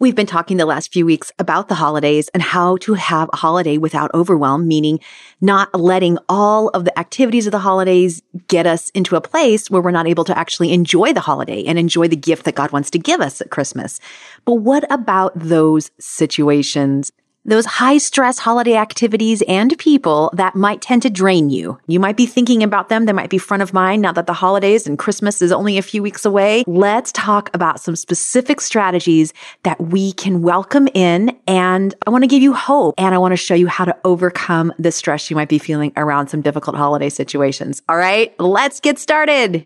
We've been talking the last few weeks about the holidays and how to have a holiday without overwhelm, meaning not letting all of the activities of the holidays get us into a place where we're not able to actually enjoy the holiday and enjoy the gift that God wants to give us at Christmas. But what about those situations? Those high stress holiday activities and people that might tend to drain you. You might be thinking about them. They might be front of mind now that the holidays and Christmas is only a few weeks away. Let's talk about some specific strategies that we can welcome in. And I want to give you hope and I want to show you how to overcome the stress you might be feeling around some difficult holiday situations. All right, let's get started.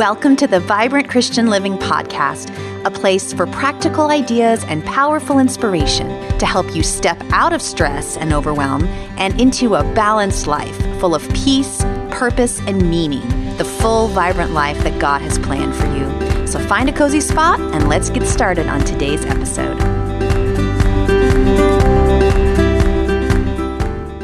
Welcome to the Vibrant Christian Living Podcast, a place for practical ideas and powerful inspiration to help you step out of stress and overwhelm and into a balanced life full of peace, purpose, and meaning, the full, vibrant life that God has planned for you. So find a cozy spot and let's get started on today's episode.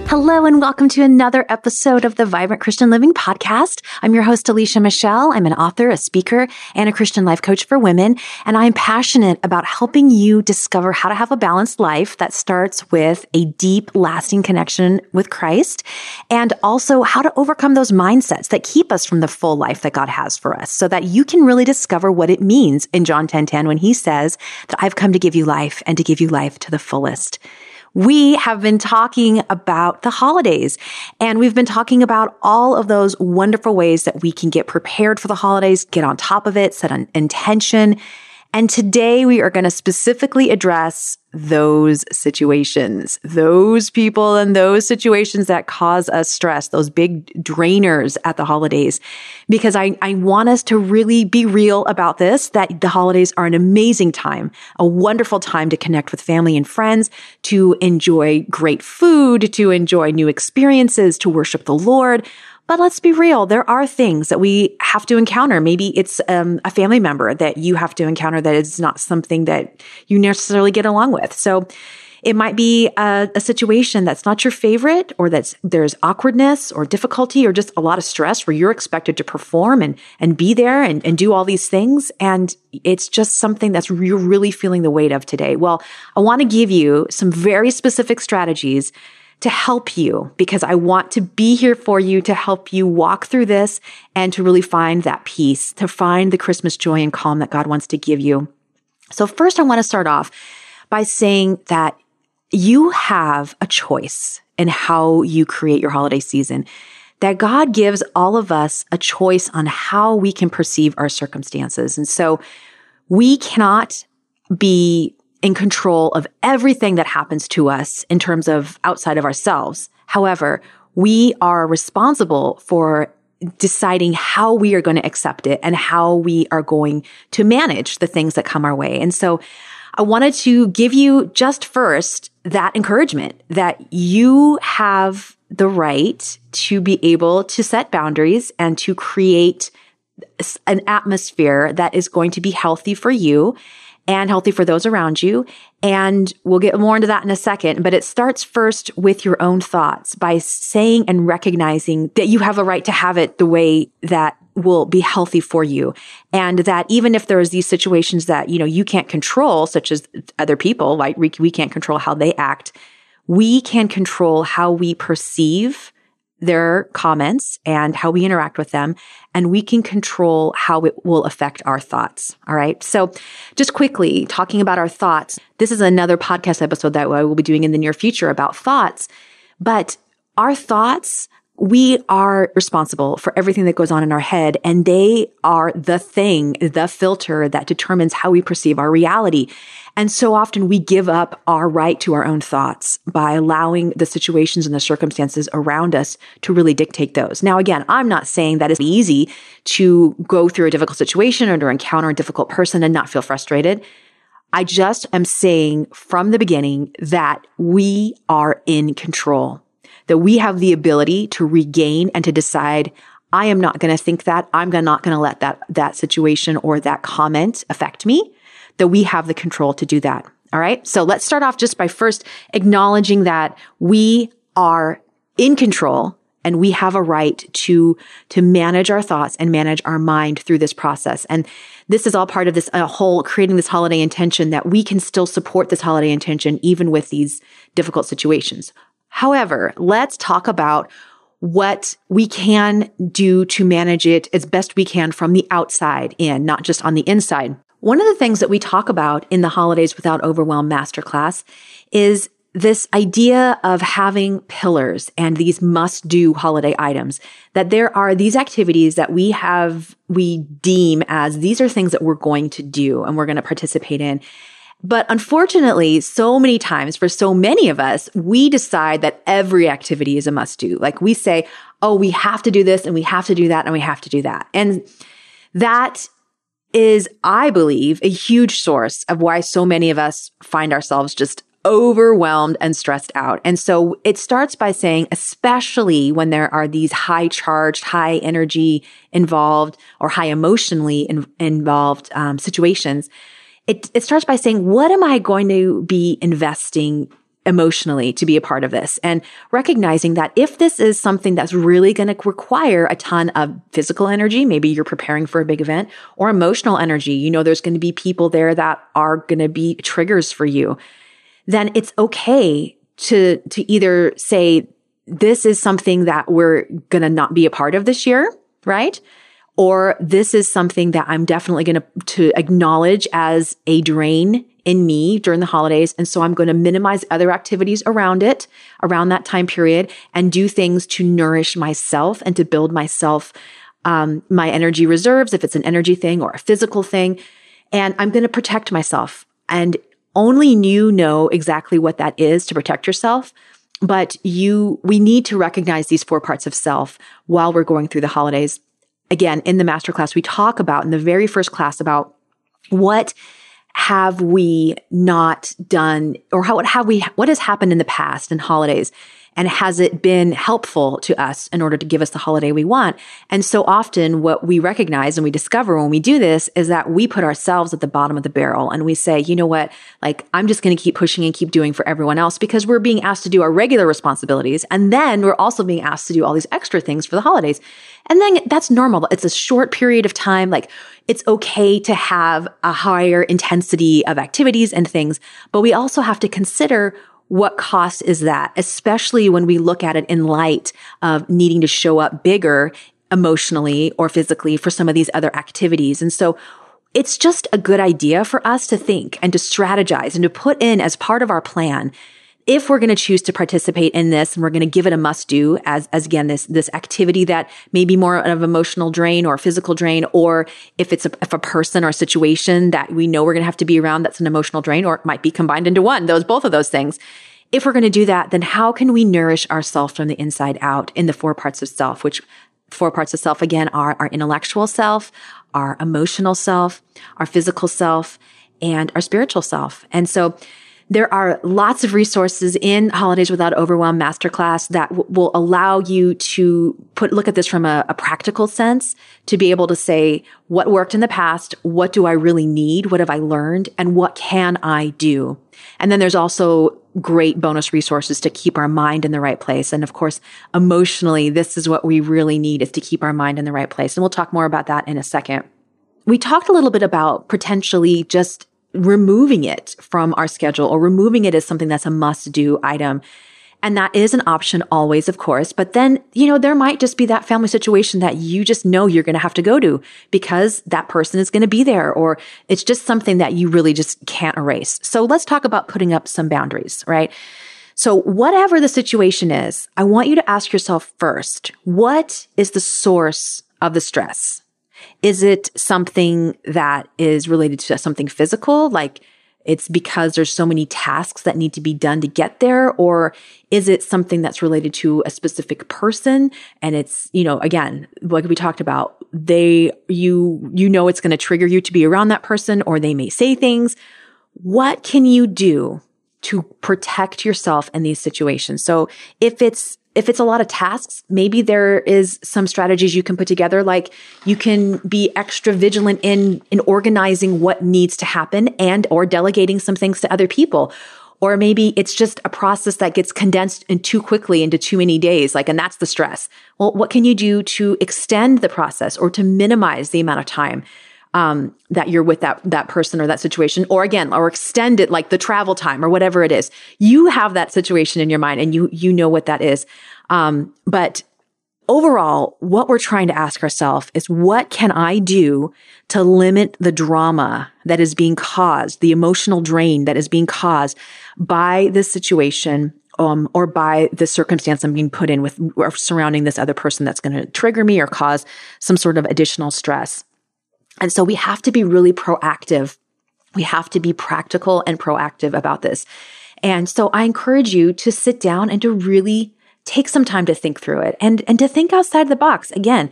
Hello and welcome to another episode of the Vibrant Christian Living Podcast. I'm your host, Alicia Michelle. I'm an author, a speaker, and a Christian life coach for women. And I'm passionate about helping you discover how to have a balanced life that starts with a deep, lasting connection with Christ and also how to overcome those mindsets that keep us from the full life that God has for us so that you can really discover what it means in John 10, 10 when he says that I've come to give you life and to give you life to the fullest we have been talking about the holidays and we've been talking about all of those wonderful ways that we can get prepared for the holidays, get on top of it, set an intention, and today we are going to specifically address those situations, those people and those situations that cause us stress, those big drainers at the holidays. Because I, I want us to really be real about this, that the holidays are an amazing time, a wonderful time to connect with family and friends, to enjoy great food, to enjoy new experiences, to worship the Lord but let's be real. There are things that we have to encounter. Maybe it's um, a family member that you have to encounter that is not something that you necessarily get along with. So it might be a, a, situation that's not your favorite or that's there's awkwardness or difficulty or just a lot of stress where you're expected to perform and, and be there and, and do all these things. And it's just something that's you're really feeling the weight of today. Well, I want to give you some very specific strategies to help you because I want to be here for you to help you walk through this and to really find that peace, to find the Christmas joy and calm that God wants to give you. So first I want to start off by saying that you have a choice in how you create your holiday season. That God gives all of us a choice on how we can perceive our circumstances. And so we cannot be in control of everything that happens to us in terms of outside of ourselves. However, we are responsible for deciding how we are going to accept it and how we are going to manage the things that come our way. And so I wanted to give you just first that encouragement that you have the right to be able to set boundaries and to create an atmosphere that is going to be healthy for you and healthy for those around you. And we'll get more into that in a second, but it starts first with your own thoughts by saying and recognizing that you have a right to have it the way that will be healthy for you. And that even if there's these situations that, you know, you can't control, such as other people, like we, we can't control how they act, we can control how we perceive their comments and how we interact with them, and we can control how it will affect our thoughts. All right. So just quickly talking about our thoughts. This is another podcast episode that I will be doing in the near future about thoughts, but our thoughts we are responsible for everything that goes on in our head and they are the thing, the filter that determines how we perceive our reality. And so often we give up our right to our own thoughts by allowing the situations and the circumstances around us to really dictate those. Now, again, I'm not saying that it's easy to go through a difficult situation or to encounter a difficult person and not feel frustrated. I just am saying from the beginning that we are in control that we have the ability to regain and to decide, I am not going to think that. I'm not going to let that, that situation or that comment affect me, that we have the control to do that. All right. So let's start off just by first acknowledging that we are in control And we have a right to, to manage our thoughts and manage our mind through this process. And this is all part of this uh, whole creating this holiday intention that we can still support this holiday intention even with these difficult situations. However, let's talk about what we can do to manage it as best we can from the outside in, not just on the inside. One of the things that we talk about in the Holidays Without Overwhelm Masterclass is this idea of having pillars and these must do holiday items, that there are these activities that we have, we deem as these are things that we're going to do and we're going to participate in. But unfortunately, so many times for so many of us, we decide that every activity is a must do. Like we say, oh, we have to do this and we have to do that and we have to do that. And that is, I believe, a huge source of why so many of us find ourselves just overwhelmed and stressed out. And so it starts by saying, especially when there are these high charged, high energy involved or high emotionally in, involved um, situations, it, it starts by saying, what am I going to be investing emotionally to be a part of this and recognizing that if this is something that's really going to require a ton of physical energy, maybe you're preparing for a big event or emotional energy, you know, there's going to be people there that are going to be triggers for you then it's okay to, to either say, this is something that we're going to not be a part of this year, right? Or this is something that I'm definitely going to, acknowledge as a drain in me during the holidays. And so I'm going to minimize other activities around it, around that time period and do things to nourish myself and to build myself, um, my energy reserves, if it's an energy thing or a physical thing. And I'm going to protect myself. And only you know exactly what that is to protect yourself. But you, we need to recognize these four parts of self while we're going through the holidays. Again, in the masterclass, we talk about in the very first class about what have we not done or how, what have we, what has happened in the past in holidays and has it been helpful to us in order to give us the holiday we want? And so often what we recognize and we discover when we do this is that we put ourselves at the bottom of the barrel and we say, you know what? Like, I'm just going to keep pushing and keep doing for everyone else because we're being asked to do our regular responsibilities. And then we're also being asked to do all these extra things for the holidays. And then that's normal. It's a short period of time. Like it's okay to have a higher intensity of activities and things, but we also have to consider what cost is that, especially when we look at it in light of needing to show up bigger emotionally or physically for some of these other activities. And so it's just a good idea for us to think and to strategize and to put in as part of our plan if we're going to choose to participate in this and we're going to give it a must do as, as again, this, this activity that may be more of emotional drain or physical drain, or if it's a, if a person or a situation that we know we're going to have to be around that's an emotional drain, or it might be combined into one, those, both of those things. If we're going to do that, then how can we nourish ourselves from the inside out in the four parts of self, which four parts of self again are our intellectual self, our emotional self, our physical self, and our spiritual self. And so there are lots of resources in Holidays Without Overwhelm Masterclass that w- will allow you to put, look at this from a, a practical sense to be able to say, what worked in the past? What do I really need? What have I learned? And what can I do? And then there's also great bonus resources to keep our mind in the right place. And of course, emotionally, this is what we really need is to keep our mind in the right place. And we'll talk more about that in a second. We talked a little bit about potentially just removing it from our schedule or removing it as something that's a must do item. And that is an option always, of course. But then, you know, there might just be that family situation that you just know you're going to have to go to because that person is going to be there or it's just something that you really just can't erase. So let's talk about putting up some boundaries, right? So whatever the situation is, I want you to ask yourself first, what is the source of the stress? Is it something that is related to something physical? Like it's because there's so many tasks that need to be done to get there? Or is it something that's related to a specific person? And it's, you know, again, like we talked about, they, you, you know, it's going to trigger you to be around that person or they may say things. What can you do to protect yourself in these situations? So if it's if it's a lot of tasks, maybe there is some strategies you can put together. Like you can be extra vigilant in, in organizing what needs to happen and or delegating some things to other people. Or maybe it's just a process that gets condensed in too quickly into too many days, like, and that's the stress. Well, what can you do to extend the process or to minimize the amount of time um, that you're with that that person or that situation, or again, or extend it like the travel time or whatever it is. You have that situation in your mind, and you you know what that is. Um, but overall, what we're trying to ask ourselves is what can I do to limit the drama that is being caused, the emotional drain that is being caused by this situation um, or by the circumstance I'm being put in with or surrounding this other person that's going to trigger me or cause some sort of additional stress. And so we have to be really proactive. We have to be practical and proactive about this. And so I encourage you to sit down and to really take some time to think through it and, and to think outside the box. Again,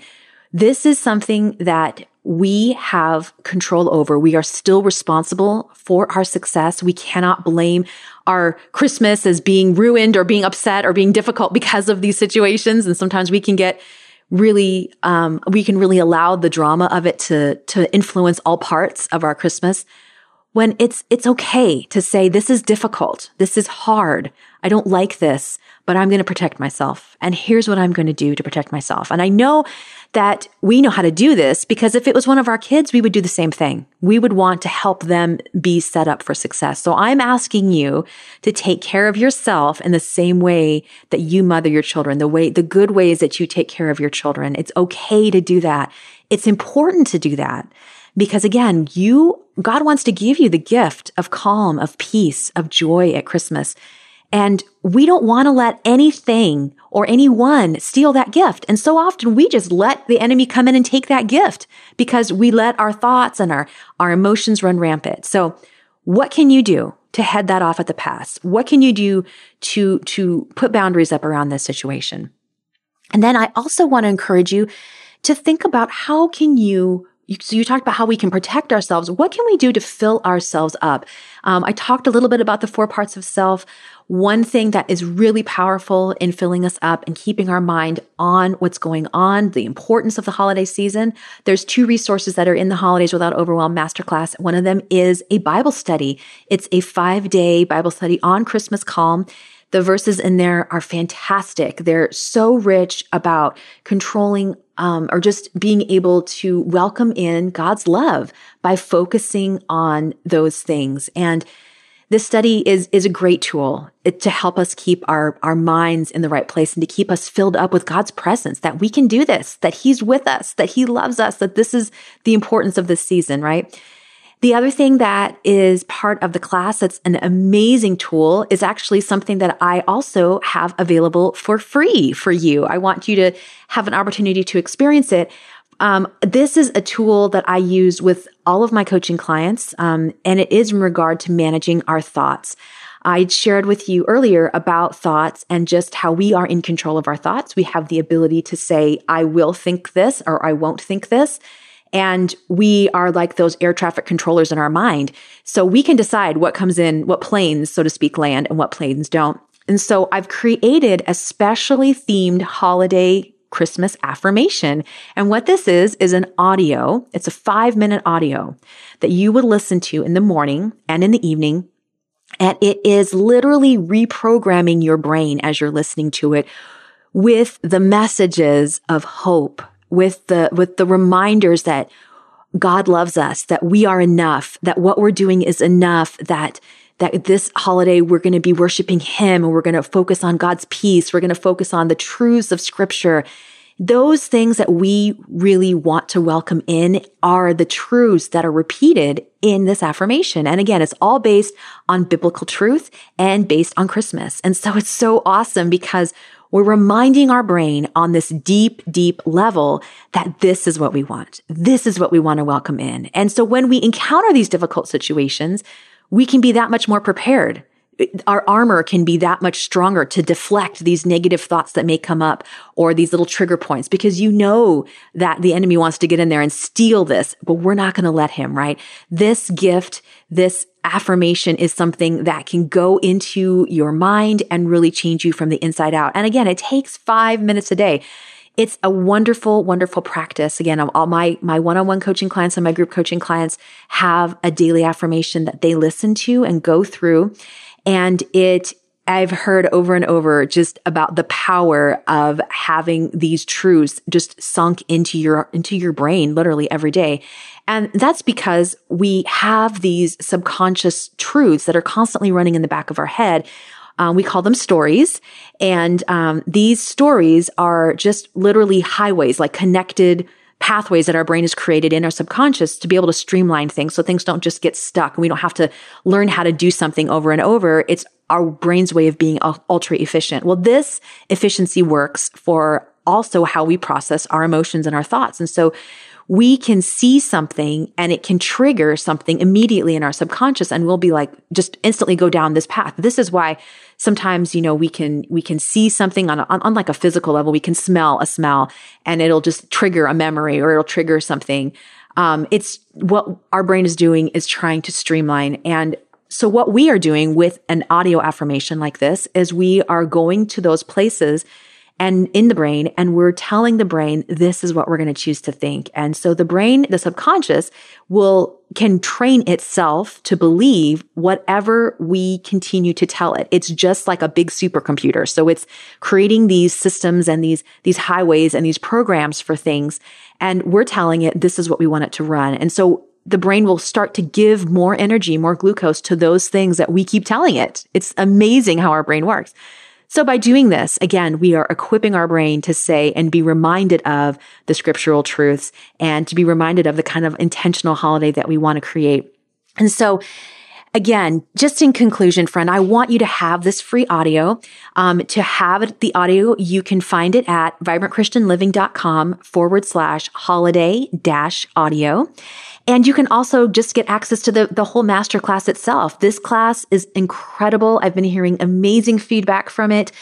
this is something that we have control over. We are still responsible for our success. We cannot blame our Christmas as being ruined or being upset or being difficult because of these situations. And sometimes we can get really, um, we can really allow the drama of it to, to influence all parts of our Christmas when it's, it's okay to say, this is difficult. This is hard. I don't like this, but I'm going to protect myself. And here's what I'm going to do to protect myself. And I know that we know how to do this because if it was one of our kids, we would do the same thing. We would want to help them be set up for success. So I'm asking you to take care of yourself in the same way that you mother your children, the way, the good ways that you take care of your children. It's okay to do that. It's important to do that because again, you, God wants to give you the gift of calm, of peace, of joy at Christmas. And we don't want to let anything or anyone steal that gift. And so often we just let the enemy come in and take that gift because we let our thoughts and our, our emotions run rampant. So what can you do to head that off at the pass? What can you do to, to put boundaries up around this situation? And then I also want to encourage you to think about how can so you talked about how we can protect ourselves. What can we do to fill ourselves up? Um, I talked a little bit about the four parts of self. One thing that is really powerful in filling us up and keeping our mind on what's going on, the importance of the holiday season. There's two resources that are in the Holidays Without Overwhelm Masterclass. One of them is a Bible study. It's a five day Bible study on Christmas Calm. The verses in there are fantastic. They're so rich about controlling um, or just being able to welcome in God's love by focusing on those things. And this study is is a great tool to help us keep our our minds in the right place and to keep us filled up with God's presence that we can do this that he's with us that he loves us that this is the importance of this season right the other thing that is part of the class that's an amazing tool is actually something that I also have available for free for you. I want you to have an opportunity to experience it. Um, this is a tool that I use with all of my coaching clients, um, and it is in regard to managing our thoughts. I shared with you earlier about thoughts and just how we are in control of our thoughts. We have the ability to say, I will think this or I won't think this. And we are like those air traffic controllers in our mind. So we can decide what comes in, what planes, so to speak, land and what planes don't. And so I've created a specially themed holiday Christmas affirmation. And what this is, is an audio. It's a five minute audio that you would listen to in the morning and in the evening. And it is literally reprogramming your brain as you're listening to it with the messages of hope, with the, with the reminders that God loves us, that we are enough, that what we're doing is enough, that that this holiday we're going to be worshiping him and we're going to focus on God's peace. We're going to focus on the truths of scripture. Those things that we really want to welcome in are the truths that are repeated in this affirmation. And again, it's all based on biblical truth and based on Christmas. And so it's so awesome because we're reminding our brain on this deep, deep level that this is what we want. This is what we want to welcome in. And so when we encounter these difficult situations, we can be that much more prepared our armor can be that much stronger to deflect these negative thoughts that may come up or these little trigger points because you know that the enemy wants to get in there and steal this, but we're not going to let him, right? This gift, this affirmation is something that can go into your mind and really change you from the inside out. And again, it takes five minutes a day. it's a wonderful, wonderful practice. Again, all my, my one-on-one coaching clients and my group coaching clients have a daily affirmation that they listen to and go through. And it I've heard over and over just about the power of having these truths just sunk into your, into your brain literally every day. And that's because we have these subconscious truths that are constantly running in the back of our head. Um, we call them stories. And um, these stories are just literally highways, like connected pathways that our brain has created in our subconscious to be able to streamline things so things don't just get stuck and we don't have to learn how to do something over and over. It's our brain's way of being ultra efficient. Well, this efficiency works for also how we process our emotions and our thoughts. And so we can see something and it can trigger something immediately in our subconscious and we'll be like, just instantly go down this path. This is why sometimes, you know, we can, we can see something on, on, on like a physical level. We can smell a smell and it'll just trigger a memory or it'll trigger something. Um, it's what our brain is doing is trying to streamline and so what we are doing with an audio affirmation like this is we are going to those places and in the brain and we're telling the brain this is what we're going to choose to think. And so the brain, the subconscious will can train itself to believe whatever we continue to tell it. It's just like a big supercomputer. So it's creating these systems and these these highways and these programs for things and we're telling it this is what we want it to run. And so the brain will start to give more energy, more glucose to those things that we keep telling it. It's amazing how our brain works. So by doing this, again, we are equipping our brain to say and be reminded of the scriptural truths and to be reminded of the kind of intentional holiday that we want to create. And so again, just in conclusion, friend, I want you to have this free audio. Um, to have the audio, you can find it at vibrantchristianliving.com forward slash holiday dash audio. And you can also just get access to the, the whole masterclass itself. This class is incredible. I've been hearing amazing feedback from it.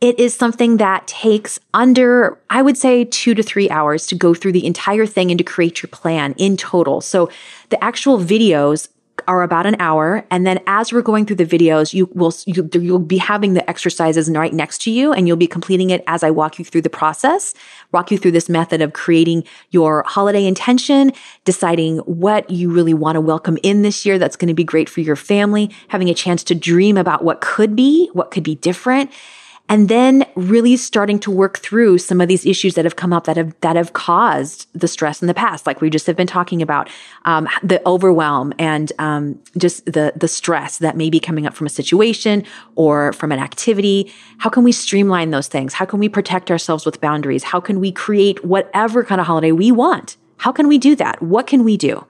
It is something that takes under, I would say, two to three hours to go through the entire thing and to create your plan in total. So the actual videos are about an hour. And then as we're going through the videos, you will, you, will be having the exercises right next to you and you'll be completing it as I walk you through the process, walk you through this method of creating your holiday intention, deciding what you really want to welcome in this year that's going to be great for your family, having a chance to dream about what could be, what could be different and then really starting to work through some of these issues that have come up that have that have caused the stress in the past, like we just have been talking about, um, the overwhelm and um, just the the stress that may be coming up from a situation or from an activity. How can we streamline those things? How can we protect ourselves with boundaries? How can we create whatever kind of holiday we want? How can we do that? What can we do?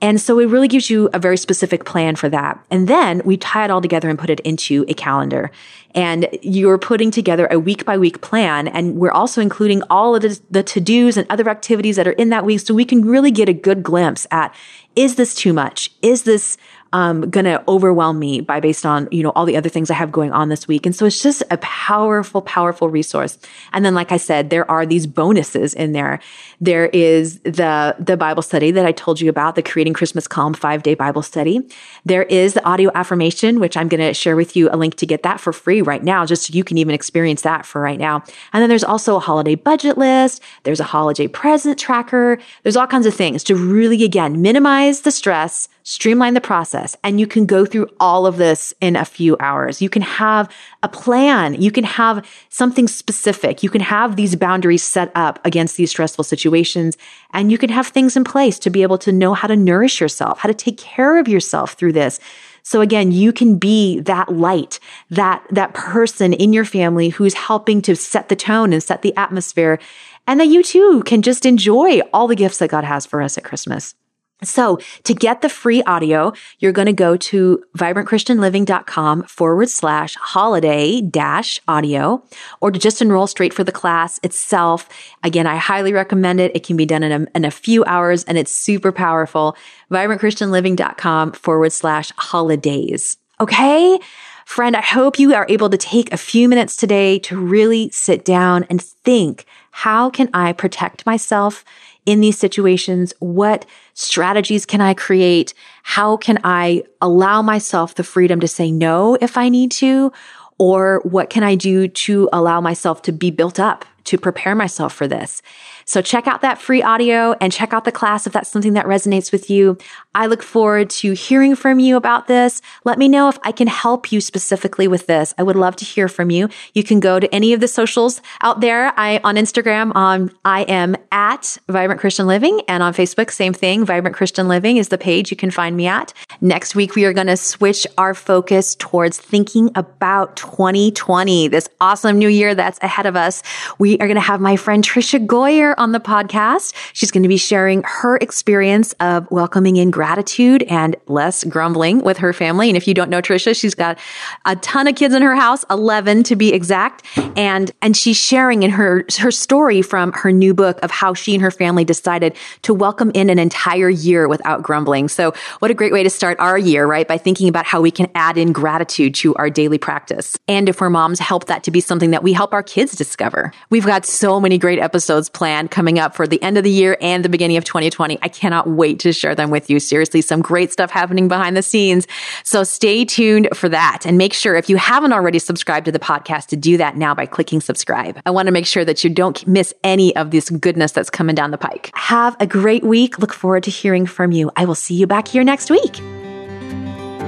And so it really gives you a very specific plan for that. And then we tie it all together and put it into a calendar. And you're putting together a week by week plan. And we're also including all of the, the to dos and other activities that are in that week. So we can really get a good glimpse at, is this too much? Is this um, going to overwhelm me by based on, you know, all the other things I have going on this week. And so it's just a powerful, powerful resource. And then, like I said, there are these bonuses in there. There is the, the Bible study that I told you about, the Creating Christmas Calm five day Bible study. There is the audio affirmation, which I'm going to share with you a link to get that for free right now, just so you can even experience that for right now. And then there's also a holiday budget list. There's a holiday present tracker. There's all kinds of things to really, again, minimize the stress, streamline the process, and you can go through all of this in a few hours. You can have a plan. You can have something specific. You can have these boundaries set up against these stressful situations, and you can have things in place to be able to know how to nourish yourself, how to take care of yourself through this. So again, you can be that light, that, that person in your family who's helping to set the tone and set the atmosphere. And that you too can just enjoy all the gifts that God has for us at Christmas. So to get the free audio, you're going to go to vibrantchristianliving.com forward slash holiday dash audio, or to just enroll straight for the class itself. Again, I highly recommend it. It can be done in a, in a few hours and it's super powerful. vibrantchristianliving.com forward slash holidays. Okay. Friend, I hope you are able to take a few minutes today to really sit down and think, how can I protect myself in these situations? What strategies can I create? How can I allow myself the freedom to say no if I need to? Or what can I do to allow myself to be built up, to prepare myself for this. So check out that free audio and check out the class if that's something that resonates with you. I look forward to hearing from you about this. Let me know if I can help you specifically with this. I would love to hear from you. You can go to any of the socials out there. I on Instagram on I am at Vibrant Christian Living and on Facebook same thing. Vibrant Christian Living is the page you can find me at. Next week we are going to switch our focus towards thinking about 2020, this awesome new year that's ahead of us. We are going to have my friend Tricia Goyer on the podcast. She's going to be sharing her experience of welcoming in gratitude and less grumbling with her family. And if you don't know Tricia, she's got a ton of kids in her house, 11 to be exact. And, and she's sharing in her, her story from her new book of how she and her family decided to welcome in an entire year without grumbling. So what a great way to start our year, right? By thinking about how we can add in gratitude to our daily practice. And if we're moms, help that to be something that we help our kids discover. We've got so many great episodes planned coming up for the end of the year and the beginning of 2020. I cannot wait to share them with you. Seriously, some great stuff happening behind the scenes. So stay tuned for that and make sure if you haven't already subscribed to the podcast to do that now by clicking subscribe. I want to make sure that you don't miss any of this goodness that's coming down the pike. Have a great week. Look forward to hearing from you. I will see you back here next week.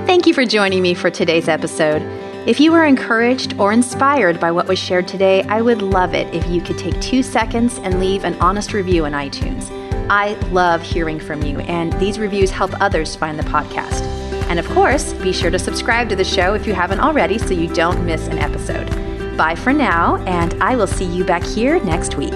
Thank you for joining me for today's episode. If you were encouraged or inspired by what was shared today, I would love it if you could take two seconds and leave an honest review in iTunes. I love hearing from you, and these reviews help others find the podcast. And of course, be sure to subscribe to the show if you haven't already so you don't miss an episode. Bye for now, and I will see you back here next week.